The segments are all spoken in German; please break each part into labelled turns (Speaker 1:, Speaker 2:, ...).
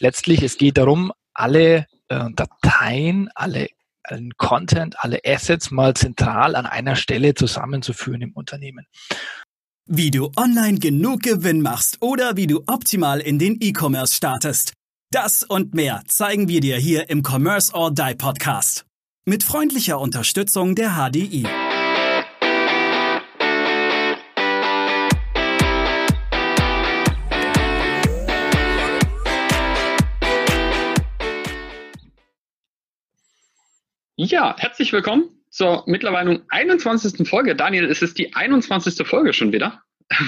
Speaker 1: Letztlich, es geht darum, alle äh, Dateien, alle allen Content, alle Assets mal zentral an einer Stelle zusammenzuführen im Unternehmen.
Speaker 2: Wie du online genug Gewinn machst oder wie du optimal in den E-Commerce startest. Das und mehr zeigen wir dir hier im Commerce or Die Podcast. Mit freundlicher Unterstützung der HDI.
Speaker 3: Ja, herzlich willkommen zur mittlerweile 21. Folge. Daniel, es ist die 21. Folge schon wieder.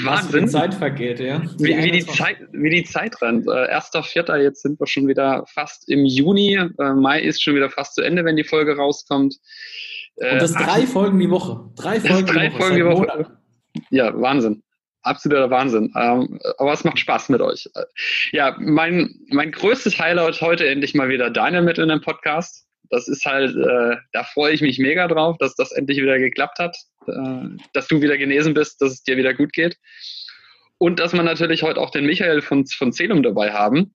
Speaker 4: Wahnsinn. Was Zeit vergeht, ja.
Speaker 3: Wie, wie, die Zeit, wie die Zeit rennt. Äh, erster, vierter, jetzt sind wir schon wieder fast im Juni. Äh, Mai ist schon wieder fast zu Ende, wenn die Folge rauskommt.
Speaker 4: Äh, Und das drei Folgen die Woche. Drei Folgen,
Speaker 3: drei die, Woche. Folgen die Woche. Ja, Wahnsinn. Absoluter Wahnsinn. Ähm, aber es macht Spaß mit euch. Ja, mein, mein größtes Highlight heute endlich mal wieder Daniel mit in dem Podcast das ist halt, äh, da freue ich mich mega drauf, dass das endlich wieder geklappt hat, äh, dass du wieder genesen bist, dass es dir wieder gut geht. Und dass wir natürlich heute auch den Michael von, von Celum dabei haben.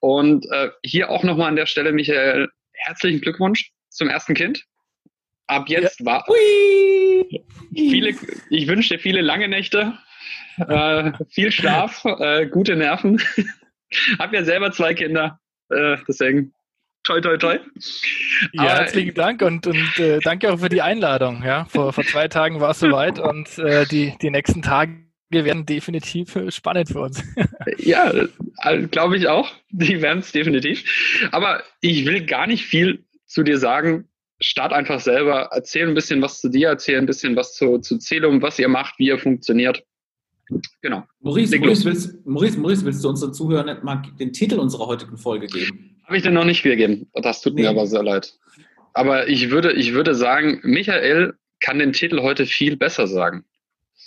Speaker 3: Und äh, hier auch nochmal an der Stelle, Michael, herzlichen Glückwunsch zum ersten Kind. Ab jetzt ja. war viele, ich wünsche dir viele lange Nächte, äh, viel Schlaf, äh, gute Nerven. Hab ja selber zwei Kinder, äh, deswegen toi, toi, toi.
Speaker 1: Ja, Aber herzlichen Dank und, und äh, danke auch für die Einladung. Ja, vor, vor zwei Tagen war es soweit und äh, die, die nächsten Tage werden definitiv äh, spannend für uns.
Speaker 3: ja, äh, glaube ich auch. Die werden es definitiv. Aber ich will gar nicht viel zu dir sagen. Start einfach selber, erzähl ein bisschen was zu dir, erzähl ein bisschen was zu, zu Zelum, was ihr macht, wie ihr funktioniert.
Speaker 4: Genau. Maurice, Maurice, willst, Maurice, Maurice, willst du unseren Zuhörern mal den Titel unserer heutigen Folge geben?
Speaker 3: Habe ich dir noch nicht gegeben. Das tut nee. mir aber sehr leid. Aber ich würde, ich würde sagen, Michael kann den Titel heute viel besser sagen.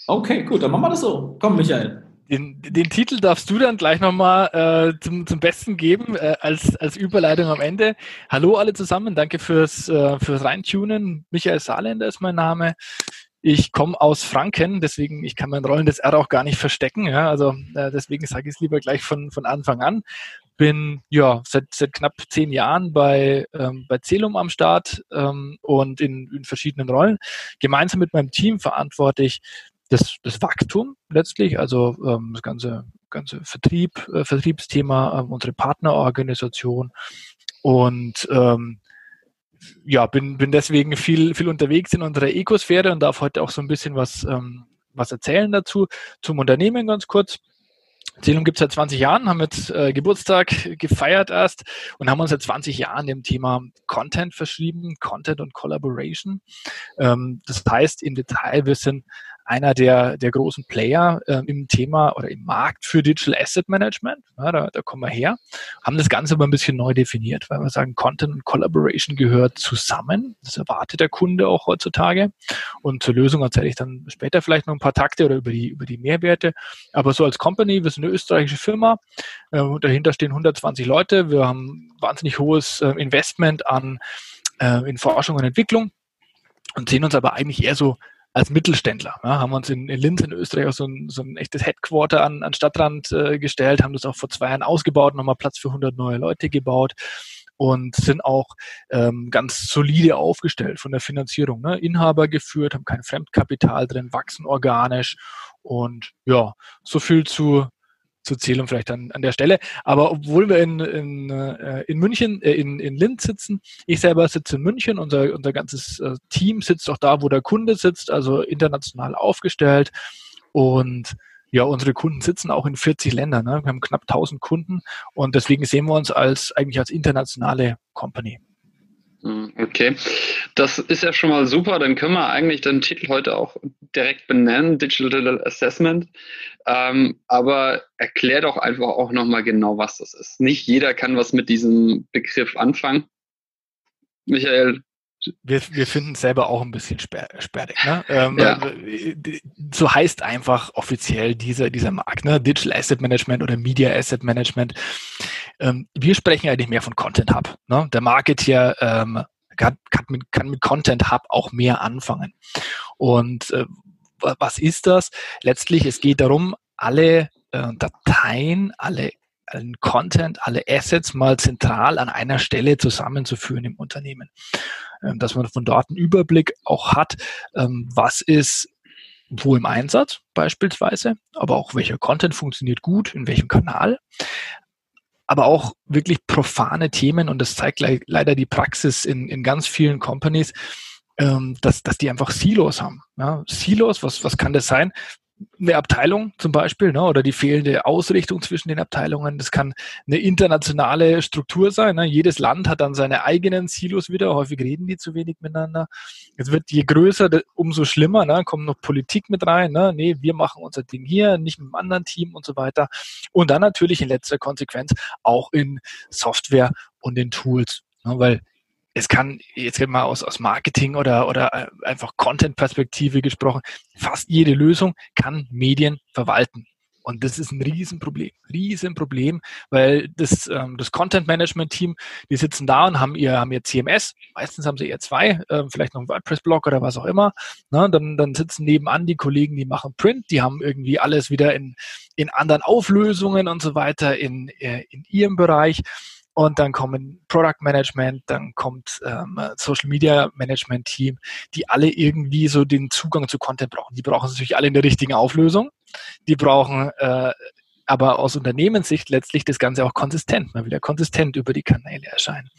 Speaker 4: Okay, gut, dann machen wir das so. Komm, Michael.
Speaker 1: Den, den Titel darfst du dann gleich nochmal äh, zum, zum Besten geben, äh, als, als Überleitung am Ende. Hallo alle zusammen, danke fürs, äh, fürs Reintunen. Michael Saarländer ist mein Name. Ich komme aus Franken, deswegen ich kann mein rollendes R auch gar nicht verstecken. Ja, also äh, deswegen sage ich es lieber gleich von, von Anfang an bin ja seit, seit knapp zehn Jahren bei, ähm, bei Celum am Start ähm, und in, in verschiedenen Rollen. Gemeinsam mit meinem Team verantworte ich das, das Wachstum letztlich, also ähm, das ganze, ganze Vertrieb, äh, Vertriebsthema, äh, unsere Partnerorganisation und ähm, ja, bin, bin deswegen viel, viel unterwegs in unserer Ecosphäre und darf heute auch so ein bisschen was, ähm, was erzählen dazu. Zum Unternehmen ganz kurz. Zählung gibt es seit 20 Jahren, haben jetzt äh, Geburtstag gefeiert erst und haben uns seit 20 Jahren dem Thema Content verschrieben, Content und Collaboration. Ähm, das heißt im Detail, wir sind einer der, der großen Player äh, im Thema oder im Markt für Digital Asset Management. Ja, da, da kommen wir her. Haben das Ganze aber ein bisschen neu definiert, weil wir sagen, Content und Collaboration gehört zusammen. Das erwartet der Kunde auch heutzutage. Und zur Lösung erzähle ich dann später vielleicht noch ein paar Takte oder über die, über die Mehrwerte. Aber so als Company, wir sind eine österreichische Firma. Äh, dahinter stehen 120 Leute. Wir haben wahnsinnig hohes äh, Investment an äh, in Forschung und Entwicklung und sehen uns aber eigentlich eher so als Mittelständler. Ja, haben uns in, in Linz in Österreich auch so ein, so ein echtes Headquarter an, an Stadtrand äh, gestellt, haben das auch vor zwei Jahren ausgebaut, nochmal Platz für 100 neue Leute gebaut und sind auch ähm, ganz solide aufgestellt von der Finanzierung. Ne? Inhaber geführt, haben kein Fremdkapital drin, wachsen organisch und ja, so viel zu zu zählen vielleicht an, an der Stelle. Aber obwohl wir in, in, äh, in München, äh, in, in Linz sitzen, ich selber sitze in München, unser, unser ganzes äh, Team sitzt auch da, wo der Kunde sitzt, also international aufgestellt. Und ja, unsere Kunden sitzen auch in 40 Ländern. Ne? Wir haben knapp 1000 Kunden und deswegen sehen wir uns als eigentlich als internationale Company.
Speaker 3: Hm, okay, das ist ja schon mal super. Dann können wir eigentlich den Titel heute auch direkt benennen, Digital Assessment. Ähm, aber erklär doch einfach auch nochmal genau, was das ist. Nicht jeder kann was mit diesem Begriff anfangen. Michael,
Speaker 1: wir, wir finden es selber auch ein bisschen sperrig. Ne? Ähm, ja. So heißt einfach offiziell dieser, dieser Markt, ne? Digital Asset Management oder Media Asset Management. Ähm, wir sprechen eigentlich mehr von Content Hub. Ne? Der Marketeer ähm, kann, kann, mit, kann mit Content Hub auch mehr anfangen. Und äh, was ist das? Letztlich, es geht darum, alle äh, Dateien, alle allen Content, alle Assets mal zentral an einer Stelle zusammenzuführen im Unternehmen. Ähm, dass man von dort einen Überblick auch hat, ähm, was ist wo im Einsatz beispielsweise, aber auch welcher Content funktioniert gut, in welchem Kanal. Aber auch wirklich profane Themen und das zeigt leider die Praxis in, in ganz vielen Companies, ähm, dass, dass die einfach Silos haben. Ja, Silos, was, was kann das sein? Eine Abteilung zum Beispiel ne, oder die fehlende Ausrichtung zwischen den Abteilungen. Das kann eine internationale Struktur sein. Ne. Jedes Land hat dann seine eigenen Silos wieder. Häufig reden die zu wenig miteinander. Es wird je größer, umso schlimmer. Ne. Kommt noch Politik mit rein. Ne. Nee, wir machen unser Ding hier, nicht mit einem anderen Team und so weiter. Und dann natürlich in letzter Konsequenz auch in Software und in Tools. Ne, weil es kann, jetzt mal aus, aus Marketing oder, oder äh, einfach Content-Perspektive gesprochen, fast jede Lösung kann Medien verwalten. Und das ist ein Riesenproblem, Riesenproblem, weil das, ähm, das Content-Management-Team, die sitzen da und haben ihr, haben ihr CMS, meistens haben sie eher zwei, äh, vielleicht noch einen WordPress-Blog oder was auch immer. Ne? Dann, dann sitzen nebenan die Kollegen, die machen Print, die haben irgendwie alles wieder in, in anderen Auflösungen und so weiter in, äh, in ihrem Bereich und dann kommen Product Management, dann kommt ähm, Social Media Management Team, die alle irgendwie so den Zugang zu Content brauchen. Die brauchen natürlich alle in der richtigen Auflösung. Die brauchen äh, aber aus Unternehmenssicht letztlich das Ganze auch konsistent, mal wieder konsistent über die Kanäle erscheinen.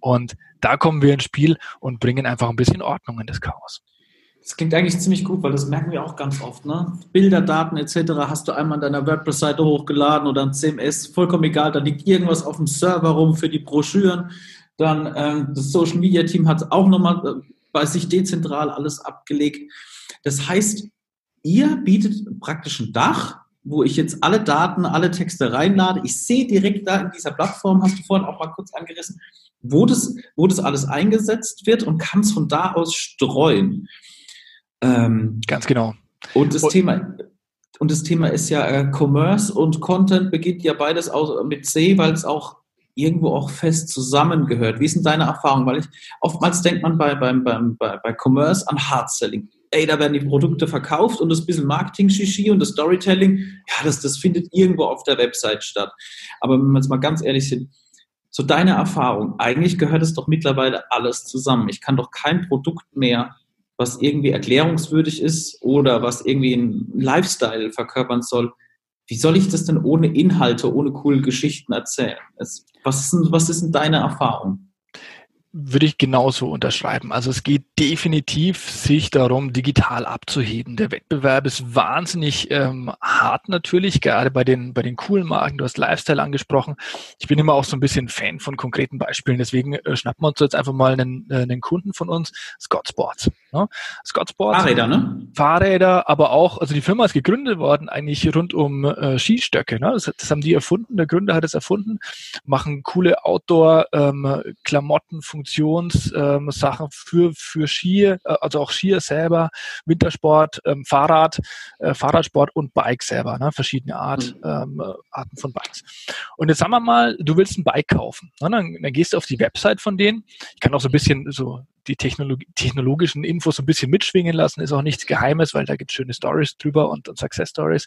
Speaker 1: Und da kommen wir ins Spiel und bringen einfach ein bisschen Ordnung in das Chaos.
Speaker 4: Das klingt eigentlich ziemlich gut, weil das merken wir auch ganz oft. Ne? Bilder, Daten etc. hast du einmal an deiner WordPress-Seite hochgeladen oder ein CMS, vollkommen egal, da liegt irgendwas auf dem Server rum für die Broschüren. Dann ähm, das Social Media Team hat auch nochmal äh, bei sich dezentral alles abgelegt. Das heißt, ihr bietet praktisch ein Dach, wo ich jetzt alle Daten, alle Texte reinlade. Ich sehe direkt da in dieser Plattform, hast du vorhin auch mal kurz angerissen, wo das, wo das alles eingesetzt wird und kann es von da aus streuen.
Speaker 1: Ähm, Ganz genau.
Speaker 4: Und das und, Thema und das Thema ist ja äh, Commerce und Content beginnt ja beides auch mit C, weil es auch irgendwo auch fest zusammengehört. Wie ist denn deine Erfahrung? Weil ich oftmals denkt man bei, beim, beim, bei, bei Commerce an Hard Selling. Ey, da werden die Produkte verkauft und das bisschen Marketing-Shishi und das Storytelling, ja, das, das findet irgendwo auf der Website statt. Aber wenn wir jetzt mal ganz ehrlich sind, so deine Erfahrung, eigentlich gehört es doch mittlerweile alles zusammen. Ich kann doch kein Produkt mehr was irgendwie erklärungswürdig ist oder was irgendwie einen Lifestyle verkörpern soll, wie soll ich das denn ohne Inhalte, ohne coole Geschichten erzählen? Was ist denn, was ist denn deine Erfahrung?
Speaker 1: würde ich genauso unterschreiben. Also es geht definitiv sich darum, digital abzuheben. Der Wettbewerb ist wahnsinnig ähm, hart natürlich, gerade bei den, bei den coolen Marken. Du hast Lifestyle angesprochen. Ich bin immer auch so ein bisschen Fan von konkreten Beispielen. Deswegen äh, schnappen wir uns jetzt einfach mal einen, äh, einen Kunden von uns, Scott Sports. Ne? Scott Sports.
Speaker 4: Fahrräder, ne?
Speaker 1: Fahrräder, aber auch, also die Firma ist gegründet worden eigentlich rund um äh, Skistöcke. Ne? Das, das haben die erfunden. Der Gründer hat es erfunden. Machen coole Outdoor-Klamotten, ähm, Funktionssachen ähm, für, für Skier, äh, also auch Skier selber, Wintersport, ähm, Fahrrad, äh, Fahrradsport und Bike selber, ne? verschiedene Art, mhm. ähm, Arten von Bikes. Und jetzt sagen wir mal, du willst ein Bike kaufen. Ne? Dann, dann gehst du auf die Website von denen. Ich kann auch so ein bisschen so die Technologi technologischen Infos so ein bisschen mitschwingen lassen, ist auch nichts Geheimes, weil da gibt es schöne Stories drüber und, und Success Stories.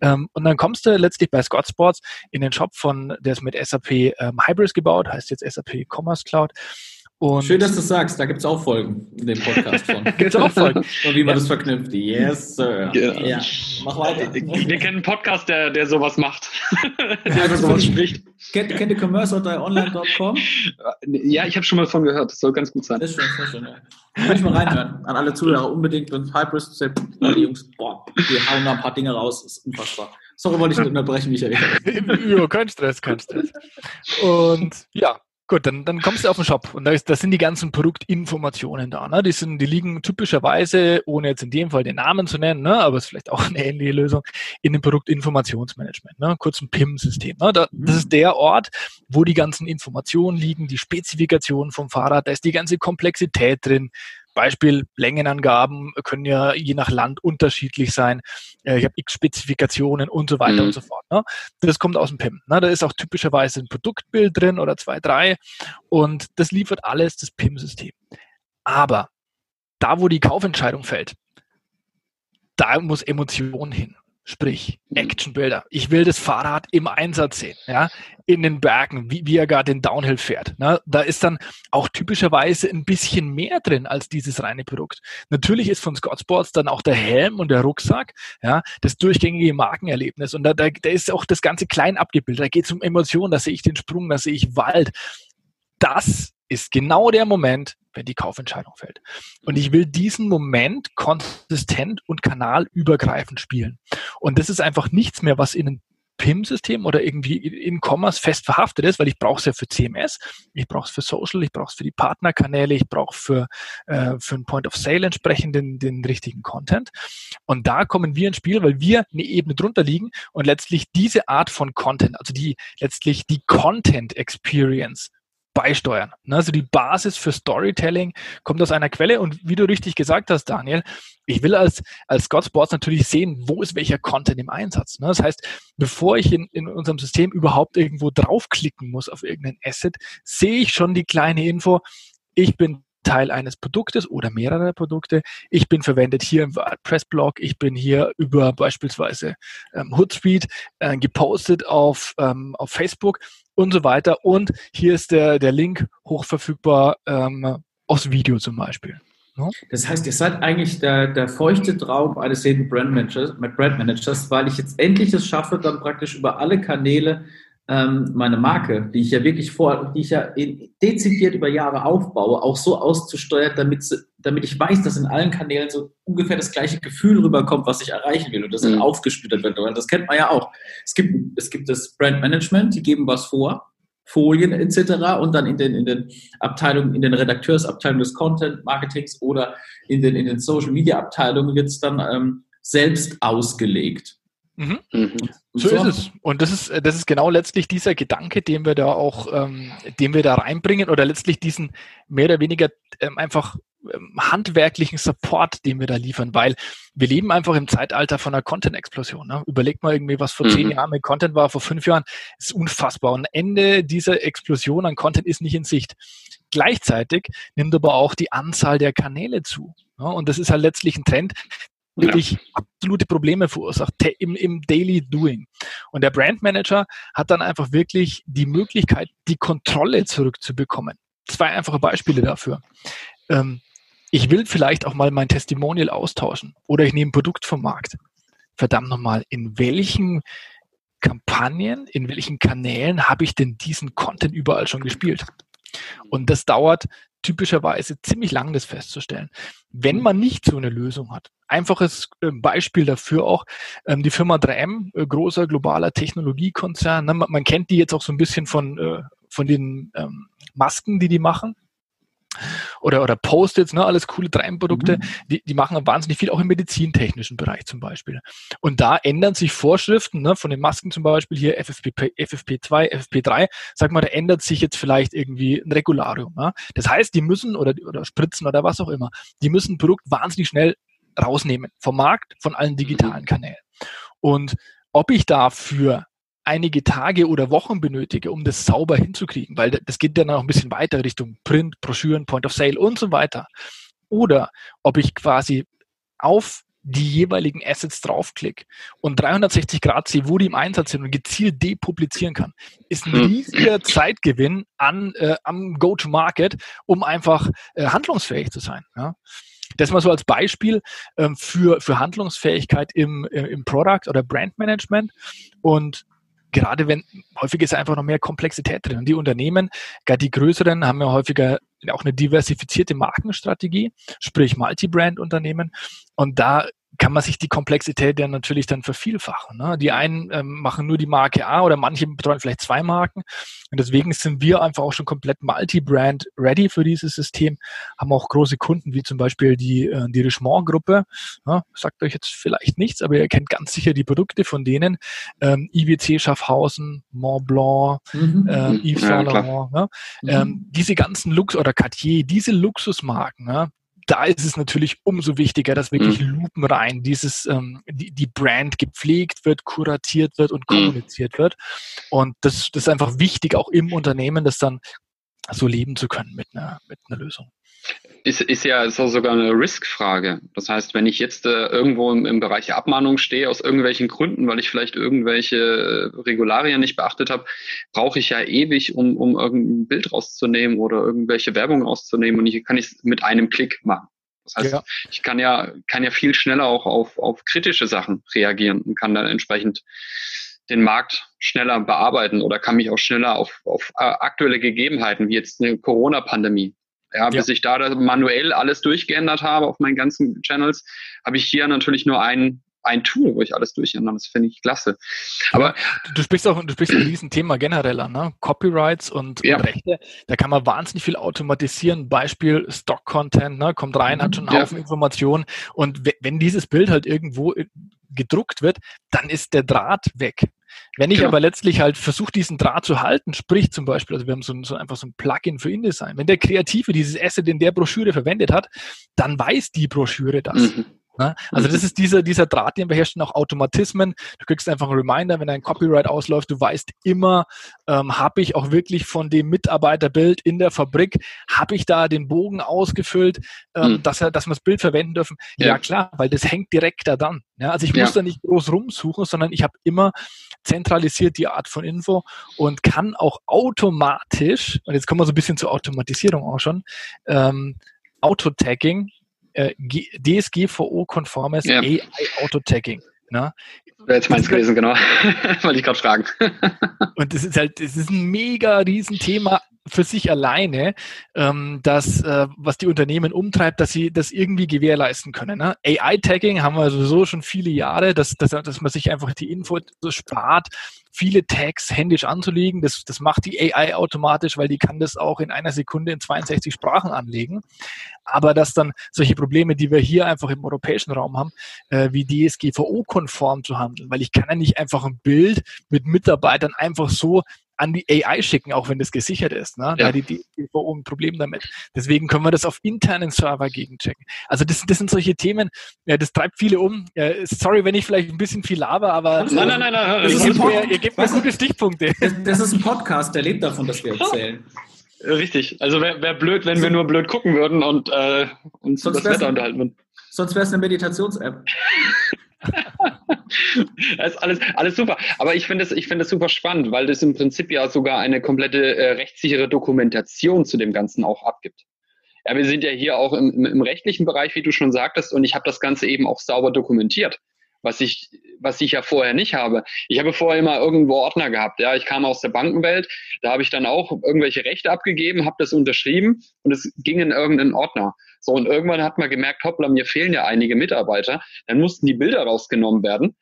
Speaker 1: Ähm, und dann kommst du letztlich bei Scott Sports in den Shop von, der ist mit SAP ähm, Hybris gebaut, heißt jetzt SAP Commerce Cloud.
Speaker 4: Und Schön, dass du sagst, da gibt es auch Folgen in dem Podcast von.
Speaker 1: gibt es auch Folgen.
Speaker 4: Und wie man ja. das verknüpft. Yes, Sir.
Speaker 3: Genau. Ja. Mach weiter. Wir kennen einen Podcast, der, der sowas macht. der über sowas spricht.
Speaker 4: Kennt, kennt ihr commerce.online.com?
Speaker 3: Ja, ich habe schon mal davon gehört. Das soll ganz gut sein.
Speaker 4: Das ist schön, das ist schön, ja. Würde ich mal reinhören. An alle Zuhörer unbedingt. Und Hybris, die Jungs, boah, die hauen da ein paar Dinge raus. Das ist unfassbar. Sorry, wollte ich nicht unterbrechen, Michael.
Speaker 1: ja, kein Stress, kein Stress. Und ja, Gut, dann, dann kommst du auf den Shop und da, ist, da sind die ganzen Produktinformationen da. Ne? Die, sind, die liegen typischerweise, ohne jetzt in dem Fall den Namen zu nennen, ne? aber es ist vielleicht auch eine ähnliche Lösung, in dem Produktinformationsmanagement, ne? kurz ein PIM-System. Ne? Da, das ist der Ort, wo die ganzen Informationen liegen, die Spezifikationen vom Fahrrad, da ist die ganze Komplexität drin, Beispiel Längenangaben können ja je nach Land unterschiedlich sein. Äh, ich habe x Spezifikationen und so weiter mhm. und so fort. Ne? Das kommt aus dem PIM. Ne? Da ist auch typischerweise ein Produktbild drin oder zwei, drei und das liefert alles das PIM-System. Aber da, wo die Kaufentscheidung fällt, da muss Emotion hin. Sprich. Actionbilder. Ich will das Fahrrad im Einsatz sehen, ja, in den Bergen, wie, wie er gerade den Downhill fährt. Ne? Da ist dann auch typischerweise ein bisschen mehr drin als dieses reine Produkt. Natürlich ist von Scott Sports dann auch der Helm und der Rucksack, ja, das durchgängige Markenerlebnis. Und da, da, da ist auch das ganze klein abgebildet. Da geht es um Emotionen, da sehe ich den Sprung, da sehe ich Wald. Das ist genau der Moment, wenn die Kaufentscheidung fällt. Und ich will diesen Moment konsistent und kanalübergreifend spielen. Und das ist einfach nichts mehr, was in einem PIM-System oder irgendwie in Commerce fest verhaftet ist, weil ich brauche es ja für CMS, ich brauche es für Social, ich brauche es für die Partnerkanäle, ich brauche für, äh, für einen Point of Sale entsprechend den, den richtigen Content. Und da kommen wir ins Spiel, weil wir eine Ebene drunter liegen und letztlich diese Art von Content, also die letztlich die Content Experience beisteuern. Ne, also die Basis für Storytelling kommt aus einer Quelle und wie du richtig gesagt hast, Daniel, ich will als, als Scott Sports natürlich sehen, wo ist welcher Content im Einsatz. Ne? Das heißt, bevor ich in, in unserem System überhaupt irgendwo draufklicken muss auf irgendein Asset, sehe ich schon die kleine Info, ich bin Teil eines Produktes oder mehrerer Produkte. Ich bin verwendet hier im WordPress-Blog. Ich bin hier über beispielsweise ähm, Hootsuite äh, gepostet auf, ähm, auf Facebook und so weiter. Und hier ist der, der Link hochverfügbar ähm, aus Video zum Beispiel.
Speaker 4: No? Das heißt, ihr seid eigentlich der, der feuchte Traum eines jeden Brandmanagers, Brandmanagers, weil ich jetzt endlich es schaffe, dann praktisch über alle Kanäle ähm, meine Marke, die ich ja wirklich vor, die ich ja dezidiert über Jahre aufbaue, auch so auszusteuern, damit, damit ich weiß, dass in allen Kanälen so ungefähr das gleiche Gefühl rüberkommt, was ich erreichen will und das dann mhm. aufgespürt wird. Das kennt man ja auch. Es gibt, es gibt das Brandmanagement, die geben was vor, Folien etc. und dann in den, in den Abteilungen, in den Redakteursabteilungen des Content Marketings oder in den, in den Social Media Abteilungen wird es dann ähm, selbst ausgelegt.
Speaker 1: Mhm. Mhm. So, so, ist es. Und das ist, das ist genau letztlich dieser Gedanke, den wir da auch, ähm, den wir da reinbringen oder letztlich diesen mehr oder weniger ähm, einfach ähm, handwerklichen Support, den wir da liefern, weil wir leben einfach im Zeitalter von einer Content-Explosion. Ne? Überlegt mal irgendwie, was vor mhm. zehn Jahren mit Content war, vor fünf Jahren, ist unfassbar. Und Ende dieser Explosion an Content ist nicht in Sicht. Gleichzeitig nimmt aber auch die Anzahl der Kanäle zu. Ne? Und das ist halt letztlich ein Trend, wirklich ja. absolute Probleme verursacht im, im Daily Doing. Und der Brand Manager hat dann einfach wirklich die Möglichkeit, die Kontrolle zurückzubekommen. Zwei einfache Beispiele dafür. Ähm, ich will vielleicht auch mal mein Testimonial austauschen oder ich nehme ein Produkt vom Markt. Verdammt nochmal, in welchen Kampagnen, in welchen Kanälen habe ich denn diesen Content überall schon gespielt? Und das dauert typischerweise ziemlich lang, das festzustellen. Wenn man nicht so eine Lösung hat, einfaches äh, Beispiel dafür auch, ähm, die Firma 3M, äh, großer globaler Technologiekonzern, ne, man kennt die jetzt auch so ein bisschen von, äh, von den ähm, Masken, die die machen oder, oder Post-its, ne, alles coole 3M-Produkte, mhm. die, die machen wahnsinnig viel, auch im medizintechnischen Bereich zum Beispiel. Und da ändern sich Vorschriften, ne, von den Masken zum Beispiel hier FFP, FFP2, FFP3, sag mal, da ändert sich jetzt vielleicht irgendwie ein Regularium. Ne? Das heißt, die müssen, oder, oder Spritzen oder was auch immer, die müssen ein Produkt wahnsinnig schnell rausnehmen vom Markt, von allen digitalen mhm. Kanälen. Und ob ich dafür einige Tage oder Wochen benötige, um das sauber hinzukriegen, weil das geht dann auch ein bisschen weiter Richtung Print, Broschüren, Point of Sale und so weiter. Oder ob ich quasi auf die jeweiligen Assets draufklicke und 360 Grad sehe, wo die im Einsatz sind und gezielt depublizieren kann, ist ein hm. riesiger Zeitgewinn an, äh, am Go-to-Market, um einfach äh, handlungsfähig zu sein. Ja? Das mal so als Beispiel ähm, für, für Handlungsfähigkeit im, äh, im Product oder Brand Management. Und gerade wenn, häufig ist einfach noch mehr Komplexität drin. Und die Unternehmen, gerade die größeren, haben ja häufiger auch eine diversifizierte Markenstrategie, sprich Multi-Brand-Unternehmen. Und da kann man sich die Komplexität ja natürlich dann vervielfachen. Ne? Die einen ähm, machen nur die Marke A oder manche betreuen vielleicht zwei Marken. Und deswegen sind wir einfach auch schon komplett multi-brand ready für dieses System, haben auch große Kunden wie zum Beispiel die, äh, die Richemont-Gruppe. Ja, sagt euch jetzt vielleicht nichts, aber ihr kennt ganz sicher die Produkte von denen. Ähm, IWC Schaffhausen, Mont Blanc, mhm. ähm, Yves Saint Laurent. Ja, mhm. ähm, diese ganzen Lux oder Cartier, diese Luxusmarken, ja, da ist es natürlich umso wichtiger, dass wirklich mhm. lupenrein dieses, ähm, die, die Brand gepflegt wird, kuratiert wird und mhm. kommuniziert wird. Und das, das ist einfach wichtig, auch im Unternehmen, dass dann so leben zu können mit einer, mit einer Lösung.
Speaker 3: Ist, ist ja ist auch sogar eine Risk-Frage. Das heißt, wenn ich jetzt äh, irgendwo im, im Bereich Abmahnung stehe, aus irgendwelchen Gründen, weil ich vielleicht irgendwelche äh, Regularien nicht beachtet habe, brauche ich ja ewig, um, um irgendein Bild rauszunehmen oder irgendwelche Werbung rauszunehmen und ich kann ich es mit einem Klick machen. Das heißt, ja. ich kann ja, kann ja viel schneller auch auf, auf kritische Sachen reagieren und kann dann entsprechend den Markt schneller bearbeiten oder kann mich auch schneller auf, auf äh, aktuelle Gegebenheiten, wie jetzt eine Corona-Pandemie, ja, bis ich da manuell alles durchgeändert habe auf meinen ganzen Channels, habe ich hier natürlich nur ein, ein Tool, wo ich alles durchändere. Das finde ich klasse.
Speaker 1: Aber du sprichst auch, du sprichst ein Riesenthema generell an, ne? Copyrights und, ja. und, Rechte. Da kann man wahnsinnig viel automatisieren. Beispiel Stock-Content, ne? kommt rein, hat schon einen Haufen ja. Informationen. Und wenn dieses Bild halt irgendwo gedruckt wird, dann ist der Draht weg. Wenn ich genau. aber letztlich halt versuche, diesen Draht zu halten, sprich zum Beispiel, also wir haben so, so einfach so ein Plugin für InDesign, wenn der Kreative dieses Asset in der Broschüre verwendet hat, dann weiß die Broschüre das. Mhm. Ne? Also das mhm. ist dieser, dieser Draht, den wir herstellen, auch Automatismen. Du kriegst einfach einen Reminder, wenn ein Copyright ausläuft, du weißt immer, ähm, habe ich auch wirklich von dem Mitarbeiterbild in der Fabrik, habe ich da den Bogen ausgefüllt, ähm, mhm. dass, er, dass wir das Bild verwenden dürfen? Ja. ja. klar, weil das hängt direkt da dann. Ja? Also ich ja. muss da nicht groß rumsuchen, sondern ich habe immer zentralisiert die Art von Info und kann auch automatisch, und jetzt kommen wir so ein bisschen zur Automatisierung auch schon, ähm, Autotagging äh, DSGVO-konformes ja. AI-Autotagging.
Speaker 3: Ne? Wäre jetzt meins gewesen, genau. Wollte ich gerade fragen.
Speaker 1: und das ist halt, das ist ein mega Riesenthema für sich alleine, ähm, dass, äh, was die Unternehmen umtreibt, dass sie das irgendwie gewährleisten können. Ne? AI-Tagging haben wir sowieso schon viele Jahre, dass, dass, dass man sich einfach die Info spart, viele Tags händisch anzulegen. Das, das macht die AI automatisch, weil die kann das auch in einer Sekunde in 62 Sprachen anlegen. Aber dass dann solche Probleme, die wir hier einfach im europäischen Raum haben, äh, wie DSGVO-konform zu handeln, weil ich kann ja nicht einfach ein Bild mit Mitarbeitern einfach so an die AI schicken, auch wenn das gesichert ist. Ne? Ja. Da hat die DSGVO ein Problem damit. Deswegen können wir das auf internen Server gegenchecken. Also das, das sind solche Themen, ja, das treibt viele um. Ja, sorry, wenn ich vielleicht ein bisschen viel laber, aber
Speaker 3: nein, nein, nein, nein,
Speaker 1: das ist mir, ihr gebt mir gute Stichpunkte.
Speaker 4: Das, das, ist ein Podcast, der lebt davon, dass wir erzählen.
Speaker 3: Richtig. Also wäre wär blöd, wenn wir nur blöd gucken würden und äh, uns das Wetter unterhalten würden.
Speaker 4: Sonst wäre es eine Meditations-App.
Speaker 3: das ist alles, alles super. Aber ich finde es ich finde es super spannend, weil das im Prinzip ja sogar eine komplette äh, rechtssichere Dokumentation zu dem Ganzen auch abgibt. Ja, wir sind ja hier auch im, im rechtlichen Bereich, wie du schon sagtest, und ich habe das Ganze eben auch sauber dokumentiert, was ich, was ich ja vorher nicht habe. Ich habe vorher immer irgendwo Ordner gehabt. Ja, ich kam aus der Bankenwelt, da habe ich dann auch irgendwelche Rechte abgegeben, habe das unterschrieben und es ging in irgendeinen Ordner. So, und irgendwann hat man gemerkt, hoppla, mir fehlen ja einige Mitarbeiter. Dann mussten die Bilder rausgenommen werden.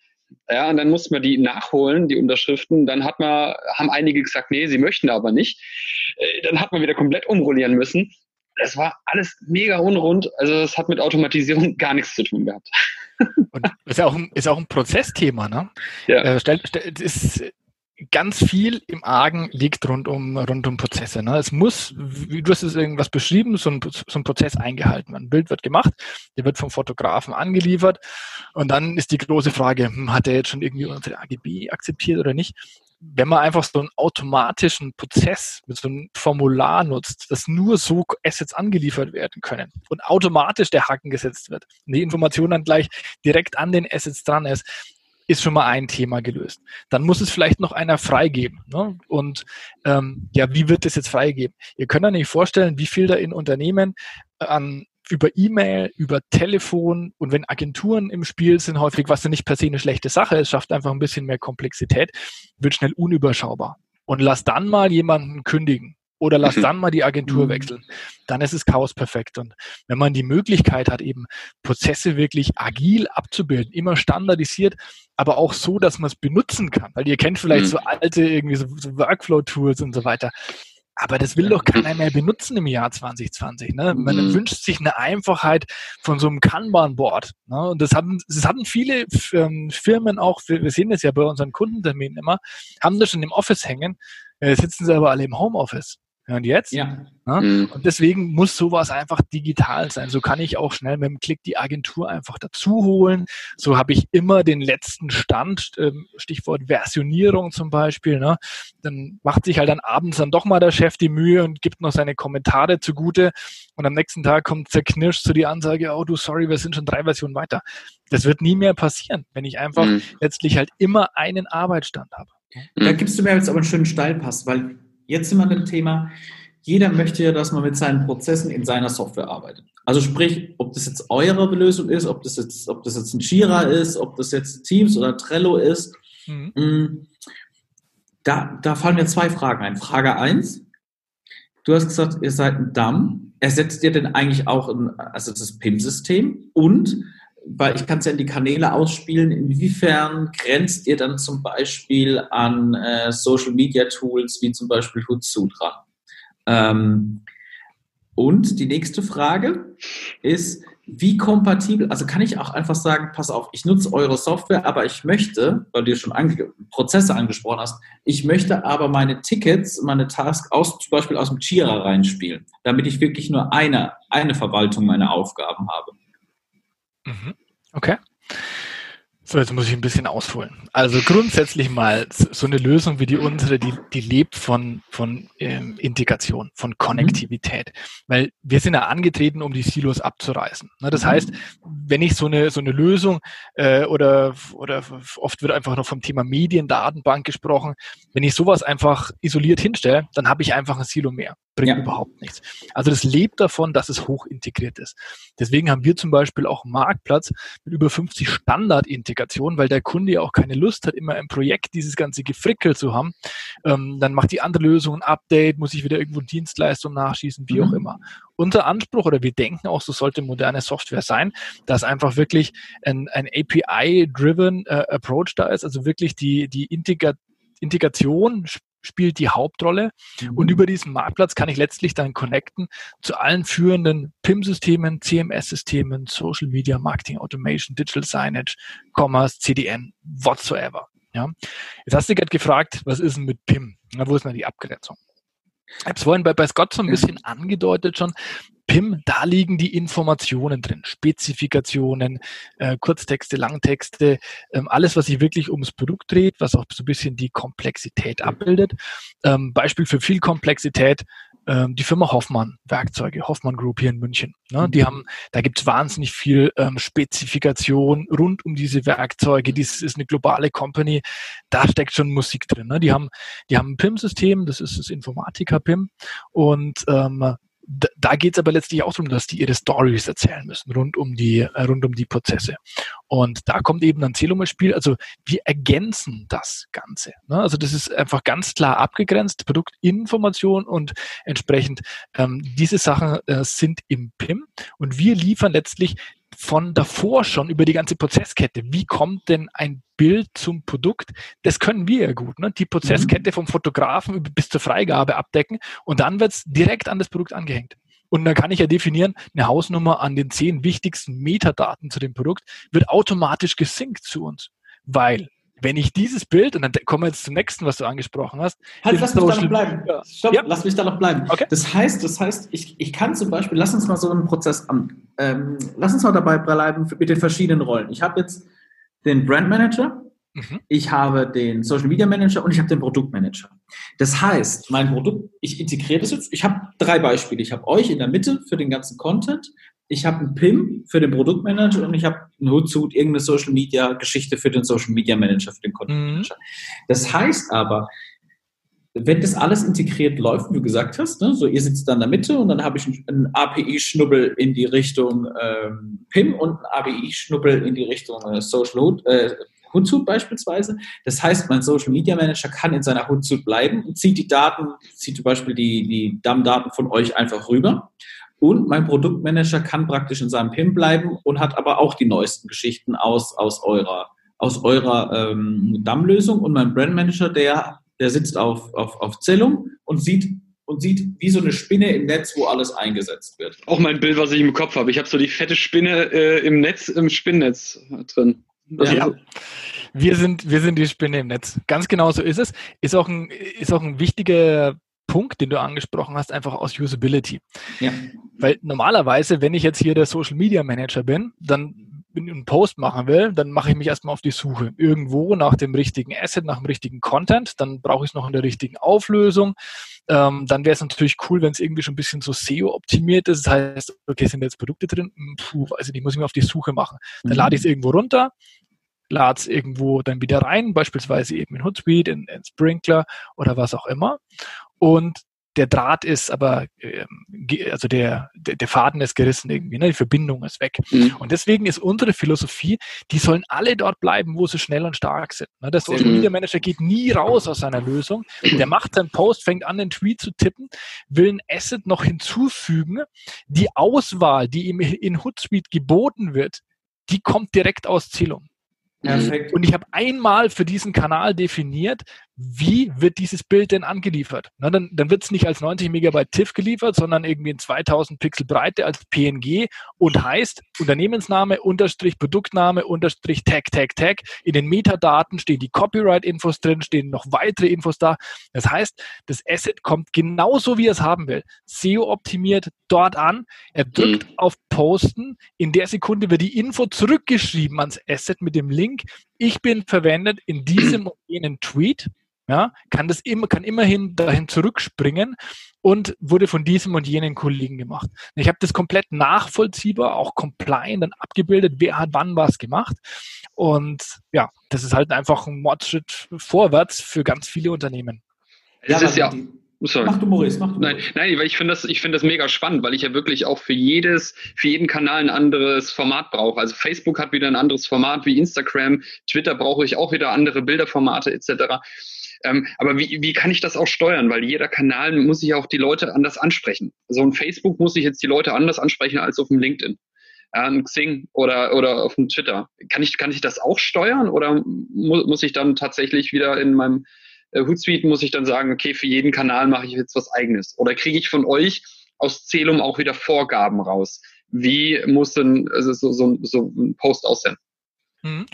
Speaker 3: Ja, und dann musste man die nachholen, die Unterschriften. Dann hat man, haben einige gesagt, nee, sie möchten aber nicht. Äh, dann hat man wieder komplett umrollieren müssen. Das war alles mega unrund. Also das hat mit Automatisierung gar nichts zu tun gehabt.
Speaker 1: Und ist ja auch ein, ist auch ein Prozessthema, ne? Ja. Äh, stell, stell, ist, ganz viel im Argen liegt rund um, rund um Prozesse. Ne? Es muss, wie du hast es irgendwas beschrieben, so ein, so ein Prozess eingehalten werden. Ein Bild wird gemacht, der wird vom Fotografen angeliefert und dann ist die große Frage, hm, hat er jetzt schon irgendwie unsere AGB akzeptiert oder nicht? Wenn man einfach so einen automatischen Prozess mit so einem Formular nutzt, dass nur so Assets angeliefert werden können und automatisch der Haken gesetzt wird und die Information dann gleich direkt an den Assets dran ist, ist schon mal ein Thema gelöst. Dann muss es vielleicht noch einer freigeben. Ne? Und ähm, ja, wie wird das jetzt freigeben? Ihr könnt euch nicht vorstellen, wie viel da in Unternehmen an über E-Mail, über Telefon und wenn Agenturen im Spiel sind, häufig, was ja nicht per se eine schlechte Sache ist, schafft einfach ein bisschen mehr Komplexität, wird schnell unüberschaubar. Und lass dann mal jemanden kündigen oder lass mhm. dann mal die Agentur mhm. wechseln. Dann ist es Chaos perfekt. Und wenn man die Möglichkeit hat, eben Prozesse wirklich agil abzubilden, immer standardisiert, aber auch so, dass man es benutzen kann. Weil ihr kennt vielleicht mhm. so alte irgendwie so, so Workflow-Tools und so weiter. Aber das will doch keiner mehr benutzen im Jahr 2020. Ne? Man mhm. wünscht sich eine Einfachheit von so einem Kanban-Board. Ne? Und das hatten, das hatten viele ähm, Firmen auch, wir sehen das ja bei unseren Kundenterminen immer, haben das schon im Office hängen, äh, sitzen sie aber alle im Homeoffice. Und jetzt?
Speaker 4: Ja.
Speaker 1: Ja? Mhm. Und deswegen muss sowas einfach digital sein. So kann ich auch schnell mit dem Klick die Agentur einfach dazu holen. So habe ich immer den letzten Stand, ähm, Stichwort Versionierung zum Beispiel. Ne? Dann macht sich halt dann abends dann doch mal der Chef die Mühe und gibt noch seine Kommentare zugute. Und am nächsten Tag kommt zerknirscht so die Ansage, oh du, sorry, wir sind schon drei Versionen weiter. Das wird nie mehr passieren, wenn ich einfach mhm. letztlich halt immer einen Arbeitsstand habe.
Speaker 4: Da gibst du mir jetzt aber einen schönen Steilpass, weil Jetzt sind wir an dem Thema, jeder möchte ja, dass man mit seinen Prozessen in seiner Software arbeitet. Also sprich, ob das jetzt eure Lösung ist, ob das jetzt, ob das jetzt ein Jira ist, ob das jetzt Teams oder Trello ist. Mhm. Mm, da, da fallen mir zwei Fragen ein. Frage eins: Du hast gesagt, ihr seid ein DAM. Ersetzt ihr denn eigentlich auch ein, also das PIM-System? Und weil ich kann es ja in die Kanäle ausspielen, inwiefern grenzt ihr dann zum Beispiel an äh, Social Media Tools wie zum Beispiel Hootsuite dran? Ähm, und die nächste Frage ist, wie kompatibel, also kann ich auch einfach sagen, pass auf, ich nutze eure Software, aber ich möchte, weil du schon ange Prozesse angesprochen hast, ich möchte aber meine Tickets, meine Tasks aus, zum Beispiel aus dem Jira reinspielen, damit ich wirklich nur eine, eine Verwaltung meiner Aufgaben habe.
Speaker 1: Mhm. Okay. So, jetzt muss ich ein bisschen ausholen. Also grundsätzlich mal so eine Lösung wie die unsere, die, die lebt von, von ähm, Integration, von Konnektivität. Mhm. Weil wir sind ja angetreten, um die Silos abzureißen. Ne, das mhm. heißt, wenn ich so eine, so eine Lösung äh, oder, oder oft wird einfach noch vom Thema Mediendatenbank gesprochen, wenn ich sowas einfach isoliert hinstelle, dann habe ich einfach ein Silo mehr bringt ja. überhaupt nichts. Also das lebt davon, dass es hoch integriert ist. Deswegen haben wir zum Beispiel auch einen Marktplatz mit über 50 Standardintegrationen, weil der Kunde ja auch keine Lust hat, immer im Projekt dieses ganze Gefrickel zu haben. Ähm, dann macht die andere Lösung ein Update, muss ich wieder irgendwo Dienstleistung nachschießen, wie mhm. auch immer. Unser Anspruch oder wir denken auch, so sollte moderne Software sein, dass einfach wirklich ein, ein API-driven äh, Approach da ist, also wirklich die, die Integra Integration spielt die Hauptrolle. Mhm. Und über diesen Marktplatz kann ich letztlich dann connecten zu allen führenden PIM-Systemen, CMS-Systemen, Social Media, Marketing Automation, Digital Signage, Commerce, CDN, whatsoever. Ja. Jetzt hast du gerade gefragt, was ist denn mit PIM? Na, wo ist denn die Abgrenzung? Ich habe es vorhin bei, bei Scott so ein bisschen angedeutet schon. PIM, da liegen die Informationen drin, Spezifikationen, äh, Kurztexte, Langtexte, ähm, alles, was sich wirklich ums Produkt dreht, was auch so ein bisschen die Komplexität abbildet. Ähm, Beispiel für viel Komplexität, ähm, die Firma Hoffmann, Werkzeuge, Hoffmann Group hier in München. Ne? Die haben, da gibt's wahnsinnig viel ähm, Spezifikation rund um diese Werkzeuge. Dies ist eine globale Company, da steckt schon Musik drin. Ne? Die haben, die haben ein PIM-System, das ist das Informatiker-PIM und ähm, da geht es aber letztlich auch darum, dass die ihre Stories erzählen müssen rund um die äh, rund um die Prozesse. Und da kommt eben dann Celum ins Spiel. Also wir ergänzen das Ganze. Ne? Also das ist einfach ganz klar abgegrenzt, Produktinformation und entsprechend ähm, diese Sachen äh, sind im PIM und wir liefern letztlich von davor schon über die ganze Prozesskette. Wie kommt denn ein Bild zum Produkt? Das können wir ja gut. Ne? Die Prozesskette mhm. vom Fotografen bis zur Freigabe abdecken und dann wird es direkt an das Produkt angehängt. Und dann kann ich ja definieren, eine Hausnummer an den zehn wichtigsten Metadaten zu dem Produkt wird automatisch gesynkt zu uns. Weil wenn ich dieses Bild, und dann kommen wir jetzt zum nächsten, was du angesprochen hast.
Speaker 4: Halt, lass mich da noch bleiben. Stopp, ja. lass mich da noch bleiben. Okay. Das heißt, das heißt, ich, ich kann zum Beispiel, lass uns mal so einen Prozess an, ähm, lass uns mal dabei bleiben mit den verschiedenen Rollen. Ich habe jetzt den Brand Manager, mhm. ich habe den Social Media Manager und ich habe den Produktmanager. Das heißt, mein Produkt, ich integriere das jetzt, ich habe drei Beispiele. Ich habe euch in der Mitte für den ganzen Content, ich habe einen PIM für den Produktmanager und ich habe einen Hootsuite, irgendeine Social Media Geschichte für den Social Media Manager, für den Content mhm. Manager. Mhm. Das heißt aber, wenn das alles integriert läuft, wie du gesagt hast, ne, so ihr sitzt dann in der Mitte und dann habe ich einen API-Schnubbel in die Richtung ähm, PIM und einen API-Schnubbel in die Richtung äh, Social Hood, äh, Hootsuite beispielsweise. Das heißt, mein Social Media Manager kann in seiner Hootsuite bleiben und zieht die Daten, zieht zum Beispiel die, die DAM-Daten von euch einfach rüber. Und mein Produktmanager kann praktisch in seinem PIM bleiben und hat aber auch die neuesten Geschichten aus, aus eurer, aus eurer ähm, DAM-Lösung. Und mein Brandmanager, der, der sitzt auf, auf, auf Zellum und sieht, und sieht wie so eine Spinne im Netz, wo alles eingesetzt wird.
Speaker 3: Auch mein Bild, was ich im Kopf habe. Ich habe so die fette Spinne äh, im Netz, im Spinnnetz drin.
Speaker 1: Ja. Wir sind, wir sind die Spinne im Netz. Ganz genau so ist es. Ist auch ein, ist auch ein wichtiger Punkt, den du angesprochen hast, einfach aus Usability. Ja. Weil normalerweise, wenn ich jetzt hier der Social Media Manager bin, dann einen Post machen will, dann mache ich mich erstmal auf die Suche. Irgendwo nach dem richtigen Asset, nach dem richtigen Content, dann brauche ich es noch in der richtigen Auflösung. Ähm, dann wäre es natürlich cool, wenn es irgendwie schon ein bisschen so SEO-optimiert ist. Das heißt, okay, sind jetzt Produkte drin? Hm, puh, weiß ich nicht, muss ich mir auf die Suche machen. Dann mhm. lade ich es irgendwo runter, lade es irgendwo dann wieder rein, beispielsweise eben in Hootsuite, in, in Sprinkler oder was auch immer. Und der Draht ist aber, äh, also der, der, der, Faden ist gerissen irgendwie, ne? die Verbindung ist weg. Mhm. Und deswegen ist unsere Philosophie, die sollen alle dort bleiben, wo sie schnell und stark sind. Ne? Der Social Media Manager geht nie raus aus seiner Lösung. Der macht seinen Post, fängt an, den Tweet zu tippen, will ein Asset noch hinzufügen. Die Auswahl, die ihm in Hootsuite geboten wird, die kommt direkt aus Zählung. Perfekt. Und ich habe einmal für diesen Kanal definiert, wie wird dieses Bild denn angeliefert? Na, dann dann wird es nicht als 90 Megabyte TIFF geliefert, sondern irgendwie in 2000 Pixel Breite als PNG und heißt Unternehmensname, Unterstrich, Produktname, Unterstrich, Tag, Tag, Tag. In den Metadaten stehen die Copyright-Infos drin, stehen noch weitere Infos da. Das heißt, das Asset kommt genauso, wie er es haben will. SEO-optimiert dort an. Er drückt mhm. auf Posten. In der Sekunde wird die Info zurückgeschrieben ans Asset mit dem Link. Ich bin verwendet in diesem und jenen Tweet ja, kann das immer, kann immerhin dahin zurückspringen und wurde von diesem und jenen Kollegen gemacht. Ich habe das komplett nachvollziehbar, auch compliant dann abgebildet, wer hat wann was gemacht. Und ja, das ist halt einfach ein Mordschritt vorwärts für ganz viele Unternehmen.
Speaker 3: Ja, ist ja, Sorry. Mach du Maurice, mach du Nein, nein, weil ich finde das, ich finde das mega spannend, weil ich ja wirklich auch für jedes, für jeden Kanal ein anderes Format brauche. Also Facebook hat wieder ein anderes Format wie Instagram, Twitter brauche ich auch wieder andere Bilderformate etc. Ähm, aber wie, wie kann ich das auch steuern? Weil jeder Kanal muss ich auch die Leute anders ansprechen. So also ein Facebook muss ich jetzt die Leute anders ansprechen als auf dem LinkedIn, äh, Xing oder, oder auf dem Twitter. Kann ich, kann ich das auch steuern oder mu muss ich dann tatsächlich wieder in meinem Hootsuite muss ich dann sagen, okay, für jeden Kanal mache ich jetzt was eigenes? Oder kriege ich von euch aus Zelum auch wieder Vorgaben raus? Wie muss denn also so, so, so ein Post aussehen?
Speaker 1: Mhm.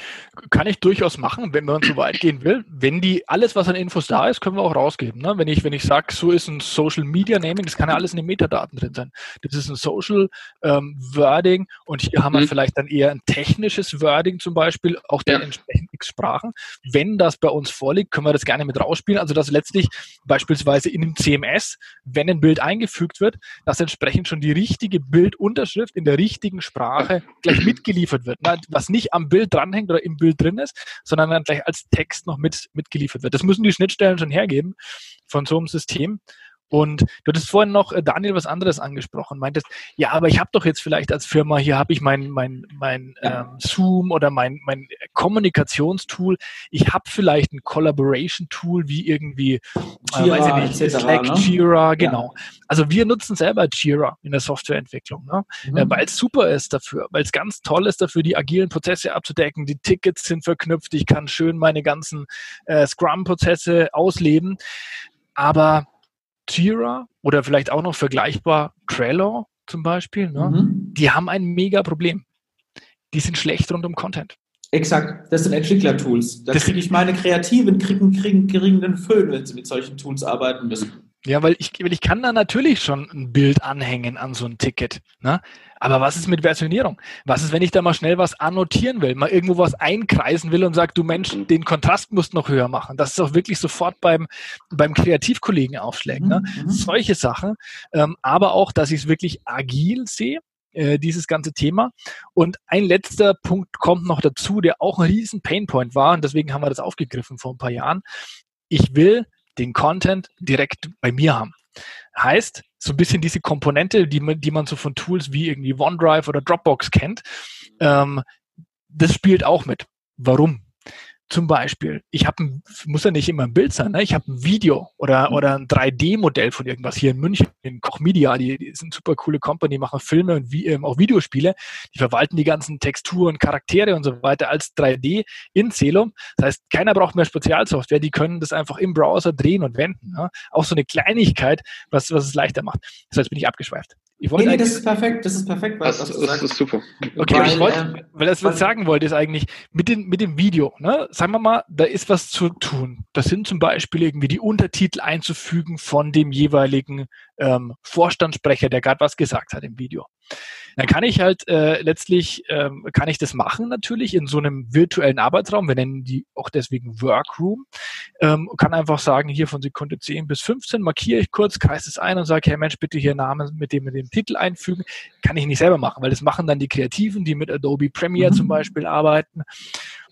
Speaker 1: Kann ich durchaus machen, wenn man so weit gehen will. Wenn die alles, was an Infos da ist, können wir auch rausgeben. Ne? Wenn ich, wenn ich sage, so ist ein Social Media Naming, das kann ja alles in den Metadaten drin sein. Das ist ein Social ähm, Wording und hier haben wir mhm. vielleicht dann eher ein technisches Wording zum Beispiel, auch der ja. entsprechend X Sprachen. Wenn das bei uns vorliegt, können wir das gerne mit rausspielen. Also dass letztlich beispielsweise in dem CMS, wenn ein Bild eingefügt wird, dass entsprechend schon die richtige Bildunterschrift in der richtigen Sprache gleich mitgeliefert wird. Ne? Was nicht am Bild dranhängt oder im Bild drin ist, sondern dann gleich als Text noch mit, mitgeliefert wird. Das müssen die Schnittstellen schon hergeben von so einem System. Und du hattest vorhin noch, äh, Daniel, was anderes angesprochen. Meintest, ja, aber ich habe doch jetzt vielleicht als Firma, hier habe ich mein, mein, mein ähm, Zoom oder mein, mein Kommunikationstool. Ich habe vielleicht ein Collaboration-Tool wie irgendwie, äh, Jira, weiß ich nicht, etc., Slack, ne? Jira, genau. Ja. Also wir nutzen selber Jira in der Softwareentwicklung, ne? Mhm. Äh, weil es super ist dafür, weil es ganz toll ist dafür, die agilen Prozesse abzudecken. Die Tickets sind verknüpft, ich kann schön meine ganzen äh, Scrum-Prozesse ausleben. Aber Jira oder vielleicht auch noch vergleichbar Trello zum Beispiel, ne? mhm. die haben ein mega Problem. Die sind schlecht rund um Content.
Speaker 4: Exakt, das sind Entwicklertools. Da kriege ich meine Kreativen kriegen, kriegen geringen Föhn, wenn sie mit solchen Tools arbeiten müssen.
Speaker 1: Ja, weil ich, weil ich kann da natürlich schon ein Bild anhängen an so ein Ticket. Ne? Aber was ist mit Versionierung? Was ist, wenn ich da mal schnell was annotieren will, mal irgendwo was einkreisen will und sage, du Mensch, den Kontrast musst noch höher machen. Das ist auch wirklich sofort beim, beim Kreativkollegen aufschlägt. Ne? Mhm. mhm. Solche Sachen. Ähm, aber auch, dass ich es wirklich agil sehe äh, dieses ganze Thema. Und ein letzter Punkt kommt noch dazu, der auch ein riesen Painpoint war, und deswegen haben wir das aufgegriffen vor ein paar Jahren. Ich will den Content direkt bei mir haben. Heißt, so ein bisschen diese Komponente, die man, die man so von Tools wie irgendwie OneDrive oder Dropbox kennt, ähm, das spielt auch mit. Warum? Zum Beispiel, ich habe muss ja nicht immer ein Bild sein, ne? ich habe ein Video oder, mhm. oder ein 3D-Modell von irgendwas hier in München, in Koch Media, die, die sind super coole Company, machen Filme und wie, ähm, auch Videospiele, die verwalten die ganzen Texturen, Charaktere und so weiter als 3D in Celum. Das heißt, keiner braucht mehr Spezialsoftware, die können das einfach im Browser drehen und wenden. Ne? Auch so eine Kleinigkeit, was, was es leichter macht. Das heißt, bin ich abgeschweift Ich wollte
Speaker 4: nee, nee, das ist perfekt, das ist perfekt,
Speaker 3: was, was du das sagst. ist super.
Speaker 1: Okay, weil, ich wollte, ähm, weil das, was ich sagen wollte, ist eigentlich mit, den, mit dem Video, ne? sagen wir mal, da ist was zu tun. Das sind zum Beispiel irgendwie die Untertitel einzufügen von dem jeweiligen ähm, Vorstandssprecher, der gerade was gesagt hat im Video. Dann kann ich halt äh, letztlich, ähm, kann ich das machen natürlich in so einem virtuellen Arbeitsraum. Wir nennen die auch deswegen Workroom. Ähm, kann einfach sagen, hier von Sekunde 10 bis 15 markiere ich kurz, kreise es ein und sage, hey Mensch, bitte hier Namen mit dem, mit dem Titel einfügen. Kann ich nicht selber machen, weil das machen dann die Kreativen, die mit Adobe Premiere mhm. zum Beispiel arbeiten.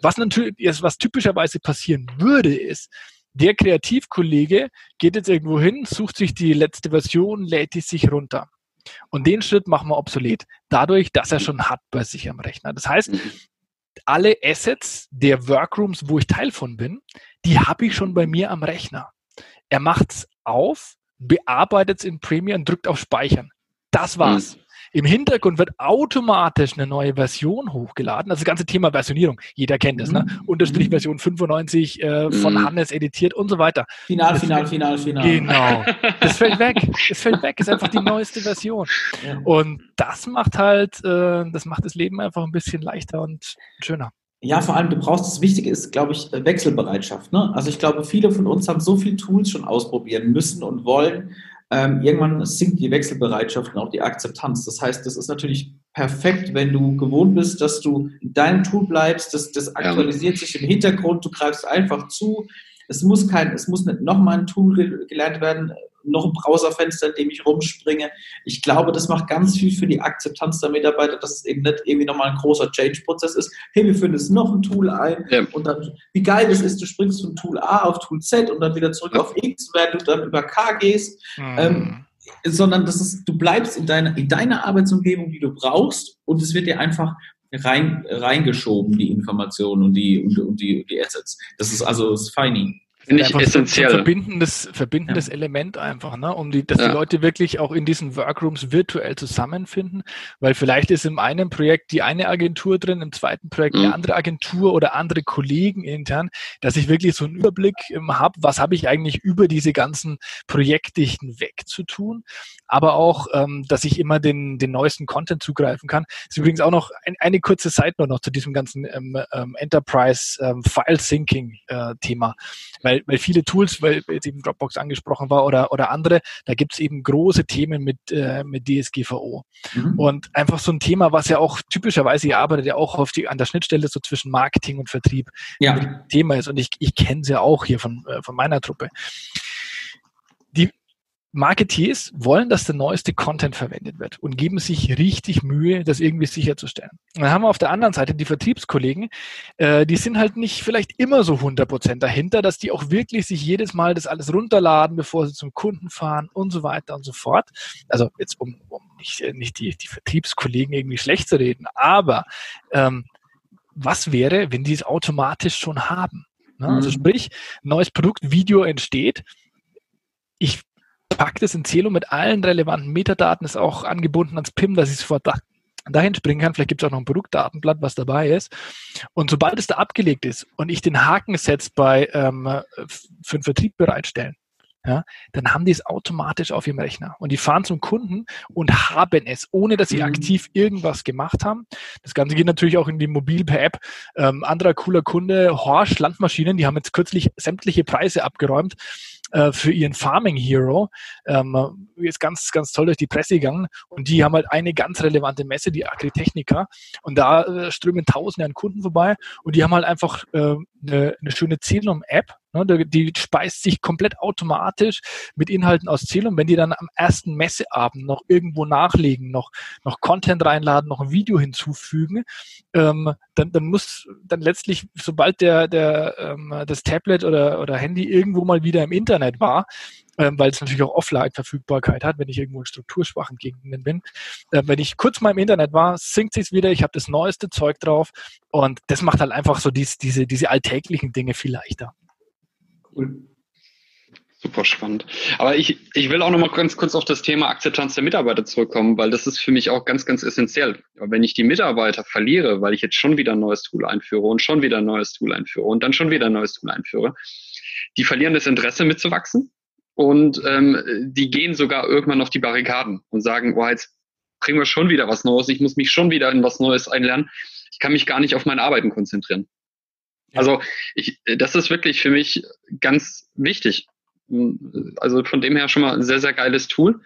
Speaker 1: Was natürlich, was typischerweise passieren würde, ist, der Kreativkollege geht jetzt irgendwo hin, sucht sich die letzte Version, lädt die sich runter. Und den Schritt machen wir obsolet. Dadurch, dass er schon hat bei sich am Rechner. Das heißt, mhm. alle Assets der Workrooms, wo ich Teil von bin, die habe ich schon bei mir am Rechner. Er macht es auf, bearbeitet es in Premiere und drückt auf Speichern. Das war's. Mhm. Im Hintergrund wird automatisch eine neue Version hochgeladen. Also das ganze Thema Versionierung, jeder kennt es, ne? Mhm. Unterstrich Version 95 äh, von mhm. Hannes editiert und so weiter.
Speaker 4: Final, das final, final, final.
Speaker 1: Genau. Das fällt weg. Das fällt weg. Ist einfach die neueste Version. Ja. Und das macht halt, äh, das macht das Leben einfach ein bisschen leichter und schöner.
Speaker 4: Ja, vor allem, du brauchst, das Wichtige ist, glaube ich, Wechselbereitschaft. Ne? Also ich glaube, viele von uns haben so viele Tools schon ausprobieren müssen und wollen, ähm, irgendwann sinkt die Wechselbereitschaft und auch die Akzeptanz. Das heißt, das ist natürlich perfekt, wenn du gewohnt bist, dass du in deinem Tool bleibst, das, das aktualisiert ja. sich im Hintergrund, du greifst einfach zu. Es muss kein, es muss nicht nochmal ein Tool gelernt werden noch ein Browserfenster, in dem ich rumspringe. Ich glaube, das macht ganz viel für die Akzeptanz der Mitarbeiter, dass es eben nicht irgendwie nochmal ein großer Change-Prozess ist. Hey, wir führen jetzt noch ein Tool ein ja. und dann, wie geil das ist, du springst von Tool A auf Tool Z und dann wieder zurück ja. auf X, während du dann über K gehst. Mhm. Ähm, sondern das ist, du bleibst in deiner, in deiner Arbeitsumgebung, die du brauchst, und es wird dir einfach rein, reingeschoben, die Informationen und die, und, und die, die Assets. Das ist also das Feini.
Speaker 1: Finde ich essentiell. So ein verbindendes, verbindendes ja. Element einfach, ne? um die, dass ja. die Leute wirklich auch in diesen Workrooms virtuell zusammenfinden, weil vielleicht ist in einem Projekt die eine Agentur drin, im zweiten Projekt mhm. eine andere Agentur oder andere Kollegen intern, dass ich wirklich so einen Überblick ähm, habe, was habe ich eigentlich über diese ganzen Projekte hinweg zu tun, aber auch, ähm, dass ich immer den, den neuesten Content zugreifen kann. Das ist übrigens auch noch ein, eine kurze Zeit noch zu diesem ganzen ähm, ähm, Enterprise ähm, File Syncing äh, Thema, weil weil, weil viele Tools, weil jetzt eben Dropbox angesprochen war oder, oder andere, da gibt es eben große Themen mit, äh, mit DSGVO. Mhm. Und einfach so ein Thema, was ja auch typischerweise, ihr arbeitet ja auch auf die, an der Schnittstelle so zwischen Marketing und Vertrieb
Speaker 4: ja.
Speaker 1: Thema ist. Und ich, ich kenne es ja auch hier von, äh, von meiner Truppe. Marketeers wollen, dass der neueste Content verwendet wird und geben sich richtig Mühe, das irgendwie sicherzustellen. Und dann haben wir auf der anderen Seite die Vertriebskollegen, äh, die sind halt nicht vielleicht immer so 100% dahinter, dass die auch wirklich sich jedes Mal das alles runterladen, bevor sie zum Kunden fahren und so weiter und so fort. Also jetzt um, um nicht, äh, nicht die, die Vertriebskollegen irgendwie schlecht zu reden, aber ähm, was wäre, wenn die es automatisch schon haben? Ne? Also mhm. sprich, neues Produkt, Video entsteht, ich packt es in Zelo mit allen relevanten Metadaten, ist auch angebunden ans PIM, dass ich sofort da, dahin springen kann. Vielleicht gibt es auch noch ein Produktdatenblatt, was dabei ist. Und sobald es da abgelegt ist und ich den Haken setze bei ähm, für den Vertrieb bereitstellen, ja, dann haben die es automatisch auf ihrem Rechner. Und die fahren zum Kunden und haben es, ohne dass sie mhm. aktiv irgendwas gemacht haben. Das Ganze geht natürlich auch in die Mobil per App. Ähm, anderer cooler Kunde, Horsch Landmaschinen, die haben jetzt kürzlich sämtliche Preise abgeräumt äh, für ihren Farming Hero. Ähm, ist ganz, ganz toll durch die Presse gegangen und die haben halt eine ganz relevante Messe, die Agritechnica. Und da äh, strömen Tausende an Kunden vorbei und die haben halt einfach äh, eine, eine schöne Zelum-App, Ne, die speist sich komplett automatisch mit Inhalten aus Zielum. Wenn die dann am ersten Messeabend noch irgendwo nachlegen, noch, noch Content reinladen, noch ein Video hinzufügen, ähm, dann, dann muss dann letztlich, sobald der, der, ähm, das Tablet oder, oder Handy irgendwo mal wieder im Internet war, ähm, weil es natürlich auch Offline-Verfügbarkeit hat, wenn ich irgendwo in strukturschwachen Gegenden bin. Äh, wenn ich kurz mal im Internet war, sinkt sich wieder, ich habe das neueste Zeug drauf und das macht halt einfach so dies, diese, diese alltäglichen Dinge viel leichter.
Speaker 3: Cool. Super spannend. Aber ich, ich will auch noch mal ganz kurz auf das Thema Akzeptanz der Mitarbeiter zurückkommen, weil das ist für mich auch ganz, ganz essentiell. Wenn ich die Mitarbeiter verliere, weil ich jetzt schon wieder ein neues Tool einführe und schon wieder ein neues Tool einführe und dann schon wieder ein neues Tool einführe, die verlieren das Interesse mitzuwachsen und ähm, die gehen sogar irgendwann auf die Barrikaden und sagen, oh, jetzt bringen wir schon wieder was Neues, ich muss mich schon wieder in was Neues einlernen. Ich kann mich gar nicht auf mein Arbeiten konzentrieren. Ja. Also ich, das ist wirklich für mich ganz wichtig. Also von dem her schon mal ein sehr, sehr geiles Tool.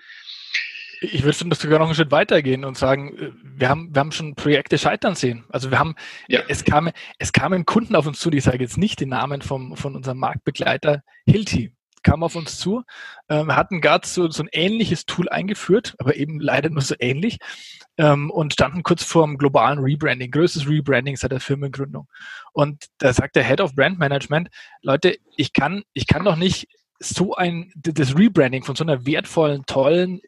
Speaker 1: Ich würde sogar noch einen Schritt weitergehen und sagen, äh, wir haben, wir haben schon Projekte scheitern sehen. Also wir haben, ja. es kamen, es kamen Kunden auf uns zu, ich sage jetzt nicht den Namen vom, von unserem Marktbegleiter, Hilti kam auf uns zu. Ähm, hatten gerade so, so ein ähnliches Tool eingeführt, aber eben leider nur so ähnlich ähm, und standen kurz vor einem globalen Rebranding, größtes Rebranding seit der Firmengründung. Und da sagt der Head of Brand Management, Leute, ich kann, ich kann doch nicht so ein, das Rebranding von so einer wertvollen, tollen,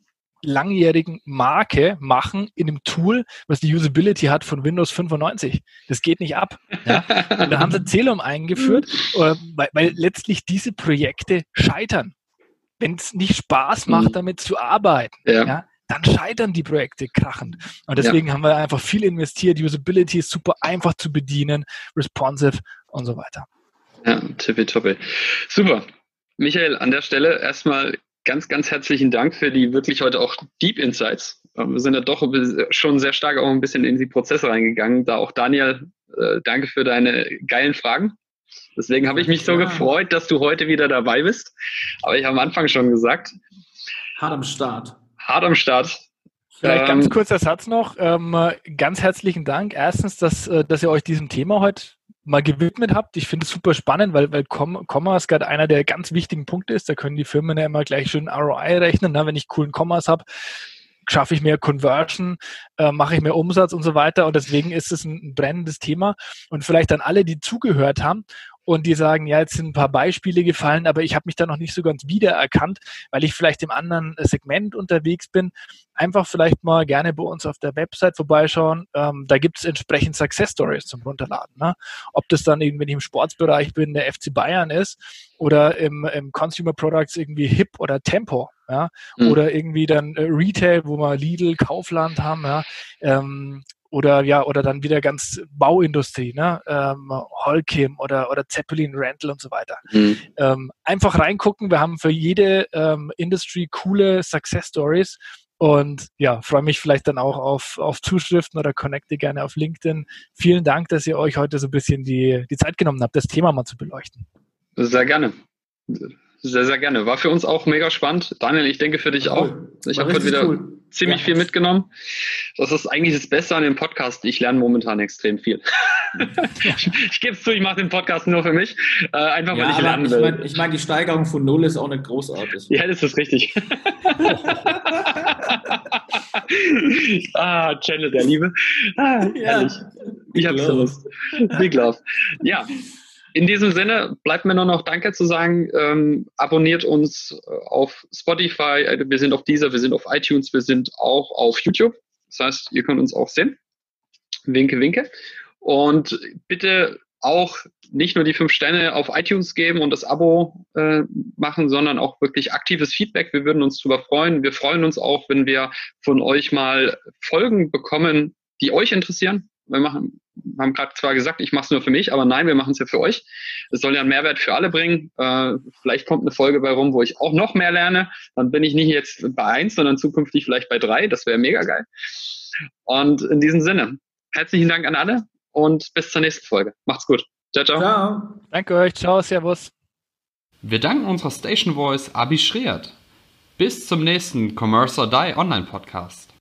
Speaker 1: langjährigen Marke machen in einem Tool, was die Usability hat von Windows 95. Das geht nicht ab. Ja? Und da haben sie Celum eingeführt, äh, weil, weil letztlich diese Projekte scheitern. Wenn es nicht Spaß macht, mhm. damit zu arbeiten, ja. ja dann scheitern die Projekte krachend. Und deswegen ja. haben wir einfach viel investiert. Usability ist super einfach zu bedienen, responsive und so weiter.
Speaker 3: Ja, tippitoppi. Super. Michael, an der Stelle erstmal ganz, ganz herzlichen Dank für die wirklich heute auch Deep Insights. Ähm, wir sind ja doch schon sehr stark auch ein bisschen in die Prozesse reingegangen. Da auch Daniel, äh, danke für deine geilen Fragen. Deswegen habe ich mich so gefreut, dass du heute wieder dabei bist. Aber ich habe am Anfang schon gesagt.
Speaker 4: Hart am Start.
Speaker 3: Hart am Start.
Speaker 1: Vielleicht ganz ähm, kurzer Satz noch. Ähm, ganz herzlichen Dank. Erstens, dass, äh, dass ihr euch diesem Thema heute mal gewidmet habt. Ich finde es super spannend, weil, weil Commerce gerade einer der ganz wichtigen Punkte ist. Da können die Firmen ja immer gleich schön ROI rechnen. Ne? Wenn ich coolen Commerce habe, schaffe ich mehr Conversion, äh, mache ich mehr Umsatz und so weiter. Und deswegen ist es ein, ein brennendes Thema. Und vielleicht an alle, die zugehört haben und die sagen, ja, jetzt sind ein paar Beispiele gefallen, aber ich habe mich da noch nicht so ganz wiedererkannt, weil ich vielleicht im anderen Segment unterwegs bin. Einfach vielleicht mal gerne bei uns auf der Website vorbeischauen. Ähm, da gibt es entsprechend Success Stories zum Runterladen. Ne? Ob das dann irgendwie, wenn ich im Sportsbereich bin, der FC Bayern ist oder im, im Consumer Products irgendwie Hip oder Tempo. Ja, mhm. oder irgendwie dann äh, Retail, wo wir Lidl, Kaufland haben, ja, ähm, oder ja, oder dann wieder ganz Bauindustrie, ne? Ähm, Holkim oder, oder Zeppelin Rental und so weiter. Mhm. Ähm, einfach reingucken. Wir haben für jede ähm, Industry coole Success Stories. Und ja, freue mich vielleicht dann auch auf, auf Zuschriften oder connecte gerne auf LinkedIn. Vielen Dank, dass ihr euch heute so ein bisschen die, die Zeit genommen habt, das Thema mal zu beleuchten.
Speaker 3: Sehr gerne. Sehr, sehr gerne. War für uns auch mega spannend. Daniel, ich denke für dich cool. auch. Ich habe heute wieder cool. ziemlich ja. viel mitgenommen. Das ist eigentlich das Beste an dem Podcast. Ich lerne momentan extrem viel. ich, gebe es zu, ich mache den Podcast nur für mich. Äh, einfach, ja, weil ich lernen will.
Speaker 4: Ich meine, ich mein, die Steigerung von Null ist auch nicht großartig.
Speaker 3: Ja, das ist richtig. ah, Channel der Liebe. Ah, ja. Herrlich. Ich hab's gewusst. Big Love. Ja, in diesem Sinne bleibt mir nur noch Danke zu sagen. Ähm, abonniert uns äh, auf Spotify, äh, wir sind auf dieser, wir sind auf iTunes, wir sind auch auf YouTube. Das heißt, ihr könnt uns auch sehen. Winke, winke. Und bitte auch nicht nur die fünf Sterne auf iTunes geben und das Abo äh, machen, sondern auch wirklich aktives Feedback. Wir würden uns darüber freuen. Wir freuen uns auch, wenn wir von euch mal Folgen bekommen, die euch interessieren. Wir machen, haben gerade zwar gesagt, ich mache es nur für mich, aber nein, wir machen es ja für euch. Es soll ja einen Mehrwert für alle bringen. Äh, vielleicht kommt eine Folge bei rum, wo ich auch noch mehr lerne. Dann bin ich nicht jetzt bei eins, sondern zukünftig vielleicht bei drei. Das wäre mega geil. Und in diesem Sinne, herzlichen Dank an alle und bis zur nächsten Folge. Macht's gut. Ciao, ciao. Ciao.
Speaker 1: Danke euch. Ciao, Servus.
Speaker 5: Wir danken unserer Station Voice Abi Schreert. Bis zum nächsten Commerce or Die Online Podcast.